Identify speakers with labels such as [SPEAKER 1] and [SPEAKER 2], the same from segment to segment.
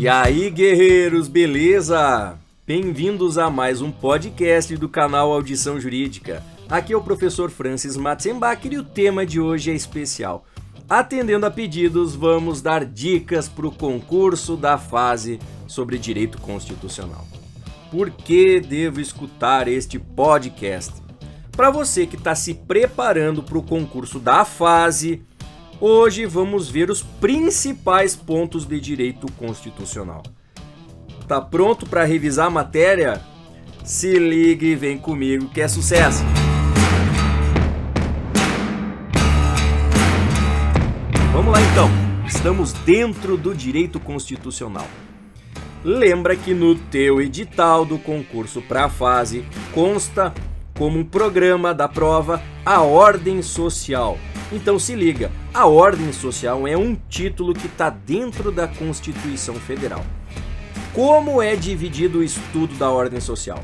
[SPEAKER 1] E aí, guerreiros, beleza? Bem-vindos a mais um podcast do canal Audição Jurídica. Aqui é o professor Francis Matzenbacher e o tema de hoje é especial. Atendendo a pedidos, vamos dar dicas para o concurso da fase sobre direito constitucional. Por que devo escutar este podcast? Para você que está se preparando para o concurso da fase, hoje vamos ver os principais pontos de direito constitucional. Tá pronto para revisar a matéria? Se ligue e vem comigo que é sucesso! Vamos lá então, estamos dentro do direito constitucional. Lembra que no teu edital do concurso para a fase consta como um programa da prova a ordem social. Então se liga, a ordem social é um título que está dentro da Constituição Federal. Como é dividido o estudo da ordem social?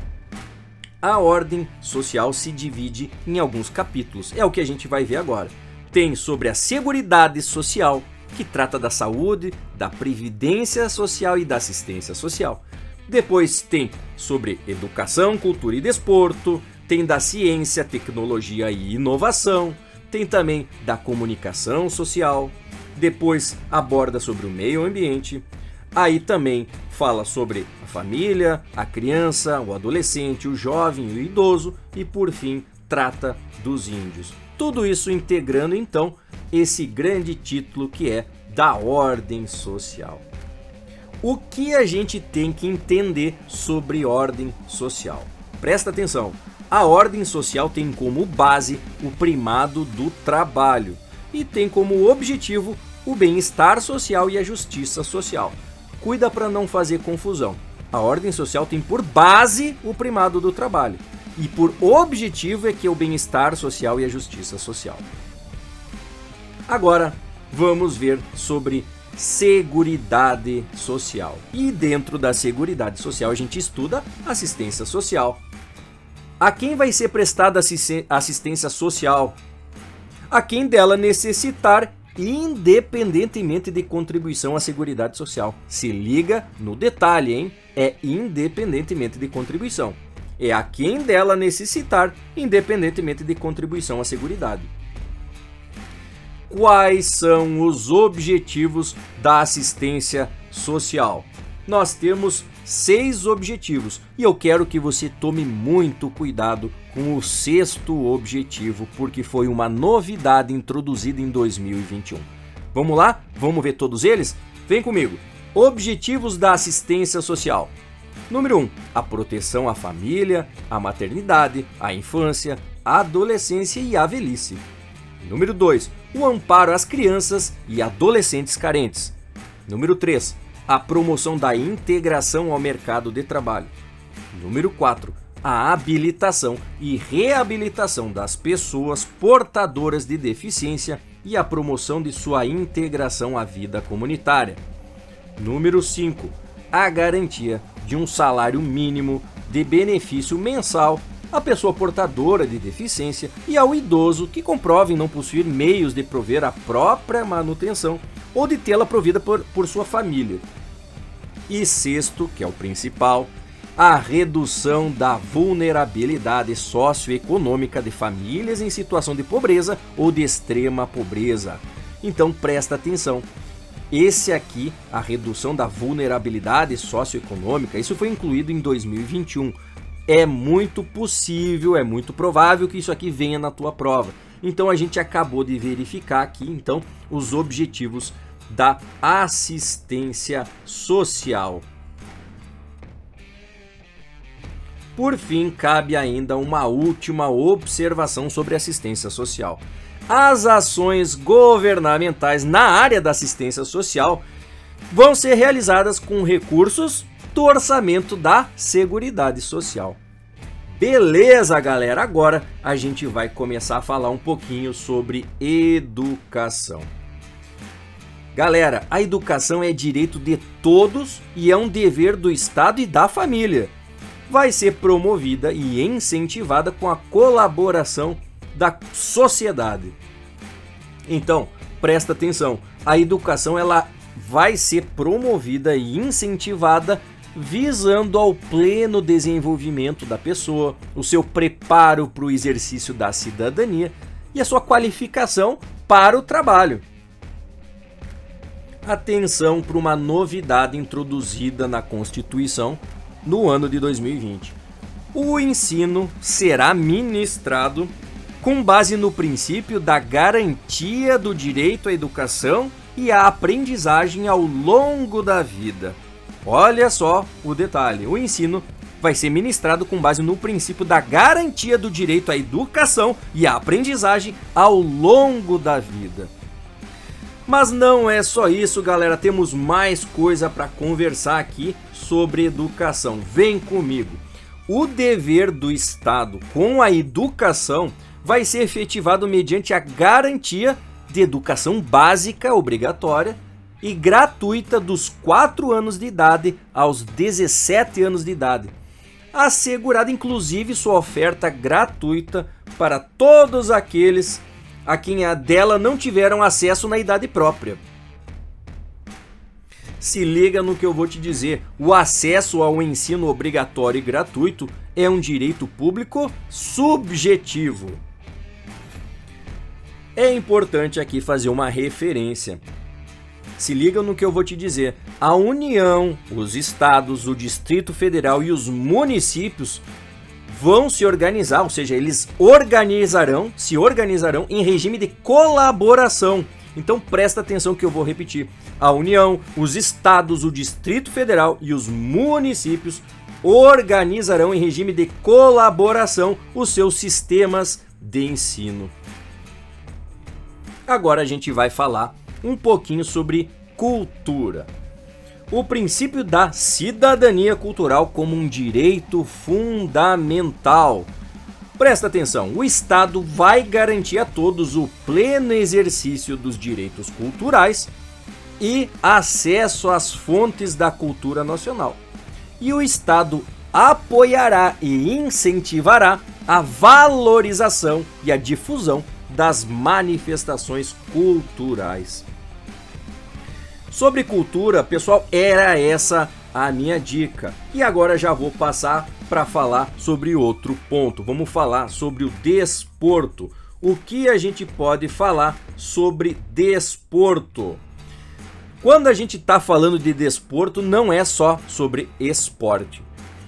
[SPEAKER 1] A ordem social se divide em alguns capítulos, é o que a gente vai ver agora. Tem sobre a Seguridade Social, que trata da saúde, da previdência social e da assistência social. Depois tem sobre educação, cultura e desporto, tem da ciência, tecnologia e inovação, tem também da comunicação social, depois aborda sobre o meio ambiente, aí também fala sobre a família, a criança, o adolescente, o jovem o idoso e por fim trata dos índios. Tudo isso integrando então esse grande título que é da ordem social. O que a gente tem que entender sobre ordem social? Presta atenção. A ordem social tem como base o primado do trabalho e tem como objetivo o bem-estar social e a justiça social. Cuida para não fazer confusão. A ordem social tem por base o primado do trabalho e por objetivo é que é o bem-estar social e a justiça social. Agora vamos ver sobre Seguridade Social. E dentro da Seguridade Social a gente estuda assistência social. A quem vai ser prestada assistência social? A quem dela necessitar independentemente de contribuição à Seguridade Social. Se liga no detalhe, hein? É independentemente de contribuição é a quem dela necessitar, independentemente de contribuição à Seguridade. Quais são os objetivos da assistência social? Nós temos seis objetivos e eu quero que você tome muito cuidado com o sexto objetivo, porque foi uma novidade introduzida em 2021. Vamos lá? Vamos ver todos eles? Vem comigo! Objetivos da assistência social. Número 1. Um, a proteção à família, à maternidade, à infância, à adolescência e à velhice. Número 2. O amparo às crianças e adolescentes carentes. Número 3. A promoção da integração ao mercado de trabalho. Número 4. A habilitação e reabilitação das pessoas portadoras de deficiência e a promoção de sua integração à vida comunitária. Número 5. A garantia de um salário mínimo de benefício mensal à pessoa portadora de deficiência e ao idoso que comprove não possuir meios de prover a própria manutenção ou de tê-la provida por, por sua família. E sexto, que é o principal, a redução da vulnerabilidade socioeconômica de famílias em situação de pobreza ou de extrema pobreza. Então presta atenção, esse aqui, a redução da vulnerabilidade socioeconômica, isso foi incluído em 2021. É muito possível, é muito provável que isso aqui venha na tua prova. Então a gente acabou de verificar aqui então os objetivos da assistência social. Por fim, cabe ainda uma última observação sobre assistência social as ações governamentais na área da assistência social vão ser realizadas com recursos do orçamento da Seguridade Social. Beleza, galera? Agora a gente vai começar a falar um pouquinho sobre educação. Galera, a educação é direito de todos e é um dever do Estado e da família. Vai ser promovida e incentivada com a colaboração da sociedade. Então, presta atenção, a educação ela vai ser promovida e incentivada visando ao pleno desenvolvimento da pessoa, o seu preparo para o exercício da cidadania e a sua qualificação para o trabalho. Atenção para uma novidade introduzida na Constituição no ano de 2020. O ensino será ministrado com base no princípio da garantia do direito à educação e à aprendizagem ao longo da vida. Olha só o detalhe: o ensino vai ser ministrado com base no princípio da garantia do direito à educação e à aprendizagem ao longo da vida. Mas não é só isso, galera, temos mais coisa para conversar aqui sobre educação. Vem comigo. O dever do Estado com a educação vai ser efetivado mediante a garantia de educação básica obrigatória e gratuita dos 4 anos de idade aos 17 anos de idade, assegurada inclusive sua oferta gratuita para todos aqueles a quem a dela não tiveram acesso na idade própria. Se liga no que eu vou te dizer: o acesso ao ensino obrigatório e gratuito é um direito público subjetivo. É importante aqui fazer uma referência. Se liga no que eu vou te dizer. A União, os estados, o Distrito Federal e os municípios vão se organizar, ou seja, eles organizarão, se organizarão em regime de colaboração. Então presta atenção que eu vou repetir. A União, os estados, o Distrito Federal e os municípios organizarão em regime de colaboração os seus sistemas de ensino. Agora a gente vai falar um pouquinho sobre cultura. O princípio da cidadania cultural como um direito fundamental. Presta atenção, o Estado vai garantir a todos o pleno exercício dos direitos culturais e acesso às fontes da cultura nacional. E o Estado apoiará e incentivará a valorização e a difusão das manifestações culturais. Sobre cultura, pessoal, era essa a minha dica. E agora já vou passar para falar sobre outro ponto. Vamos falar sobre o desporto. O que a gente pode falar sobre desporto? Quando a gente está falando de desporto, não é só sobre esporte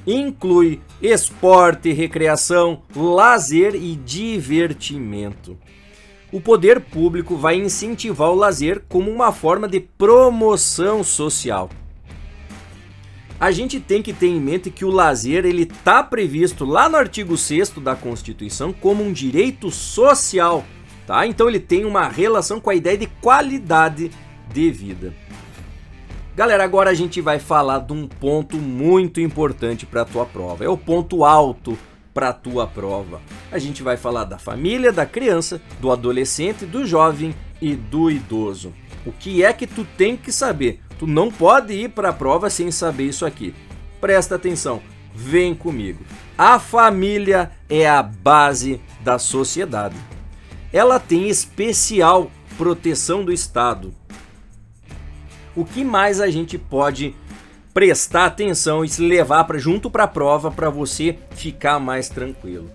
[SPEAKER 1] inclui esporte, recreação, lazer e divertimento. O poder público vai incentivar o lazer como uma forma de promoção social. A gente tem que ter em mente que o lazer ele está previsto lá no artigo 6 da Constituição como um direito social, tá? Então ele tem uma relação com a ideia de qualidade de vida. Galera, agora a gente vai falar de um ponto muito importante para a tua prova. É o ponto alto para a tua prova. A gente vai falar da família, da criança, do adolescente, do jovem e do idoso. O que é que tu tem que saber? Tu não pode ir para a prova sem saber isso aqui. Presta atenção, vem comigo. A família é a base da sociedade. Ela tem especial proteção do Estado o que mais a gente pode prestar atenção e se levar para junto para a prova para você ficar mais tranquilo.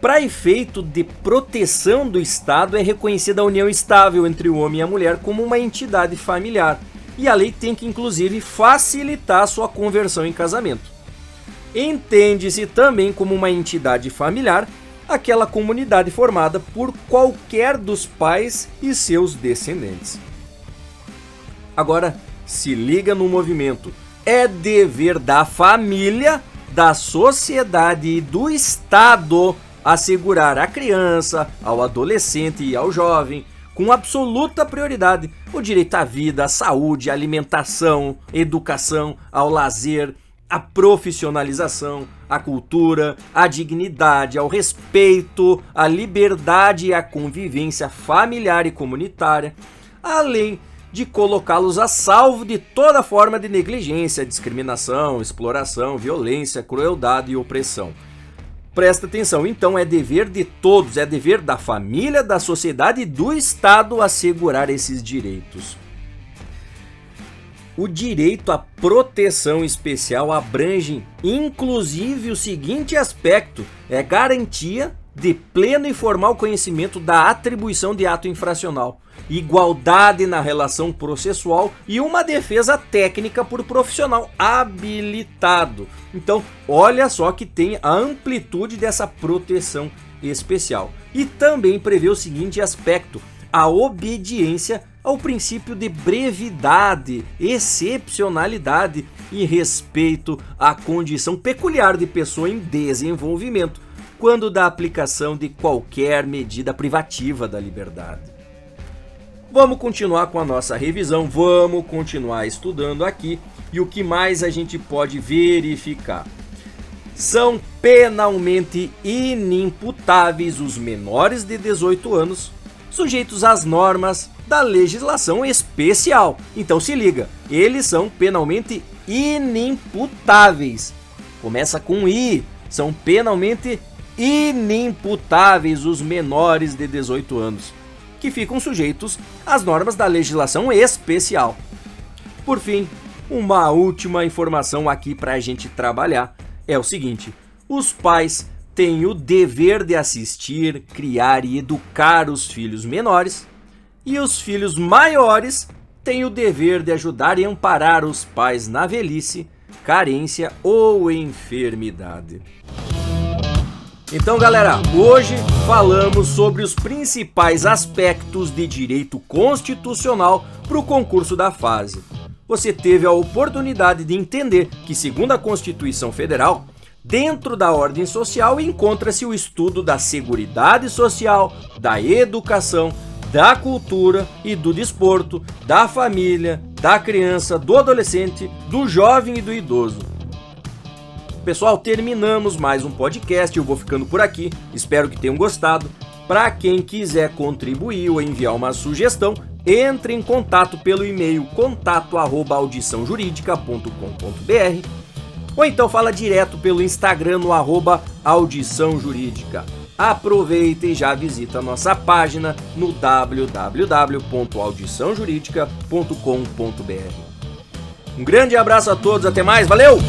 [SPEAKER 1] Para efeito de proteção do Estado, é reconhecida a união estável entre o homem e a mulher como uma entidade familiar, e a lei tem que inclusive facilitar sua conversão em casamento. Entende-se também como uma entidade familiar aquela comunidade formada por qualquer dos pais e seus descendentes. Agora, se liga no movimento. É dever da família, da sociedade e do Estado assegurar à criança, ao adolescente e ao jovem, com absoluta prioridade, o direito à vida, à saúde, à alimentação, educação, ao lazer, à profissionalização, à cultura, à dignidade, ao respeito, à liberdade e à convivência familiar e comunitária, além de colocá-los a salvo de toda forma de negligência, discriminação, exploração, violência, crueldade e opressão. Presta atenção, então é dever de todos, é dever da família, da sociedade e do Estado assegurar esses direitos. o direito à proteção especial abrange inclusive o seguinte aspecto: é garantia de pleno e formal conhecimento da atribuição de ato infracional, igualdade na relação processual e uma defesa técnica por profissional habilitado. Então, olha só que tem a amplitude dessa proteção especial. E também prevê o seguinte aspecto: a obediência ao princípio de brevidade, excepcionalidade e respeito à condição peculiar de pessoa em desenvolvimento, quando da aplicação de qualquer medida privativa da liberdade. Vamos continuar com a nossa revisão, vamos continuar estudando aqui e o que mais a gente pode verificar. São penalmente inimputáveis os menores de 18 anos, sujeitos às normas da legislação especial. Então se liga, eles são penalmente inimputáveis. Começa com I, são penalmente inimputáveis os menores de 18 anos, que ficam sujeitos às normas da legislação especial. Por fim, uma última informação aqui para a gente trabalhar é o seguinte: os pais têm o dever de assistir, criar e educar os filhos menores, e os filhos maiores têm o dever de ajudar e amparar os pais na velhice, carência ou enfermidade. Então, galera, hoje falamos sobre os principais aspectos de direito constitucional para o concurso da fase. Você teve a oportunidade de entender que, segundo a Constituição Federal, dentro da ordem social encontra-se o estudo da seguridade social, da educação, da cultura e do desporto, da família, da criança, do adolescente, do jovem e do idoso. Pessoal, terminamos mais um podcast. Eu vou ficando por aqui. Espero que tenham gostado. Para quem quiser contribuir ou enviar uma sugestão, entre em contato pelo e-mail contato@audiçãojurídica.com.br ou então fala direto pelo Instagram no arroba Audição Jurídica. Aproveita e já visita a nossa página no www.audiçãojurídica.com.br. Um grande abraço a todos, até mais, valeu!